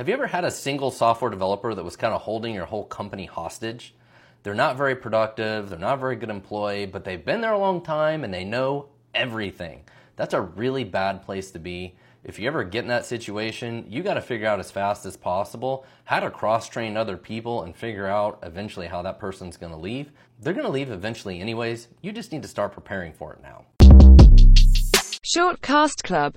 Have you ever had a single software developer that was kind of holding your whole company hostage? They're not very productive, they're not a very good employee, but they've been there a long time and they know everything. That's a really bad place to be. If you ever get in that situation, you got to figure out as fast as possible how to cross train other people and figure out eventually how that person's going to leave. They're going to leave eventually, anyways. You just need to start preparing for it now. Shortcast Club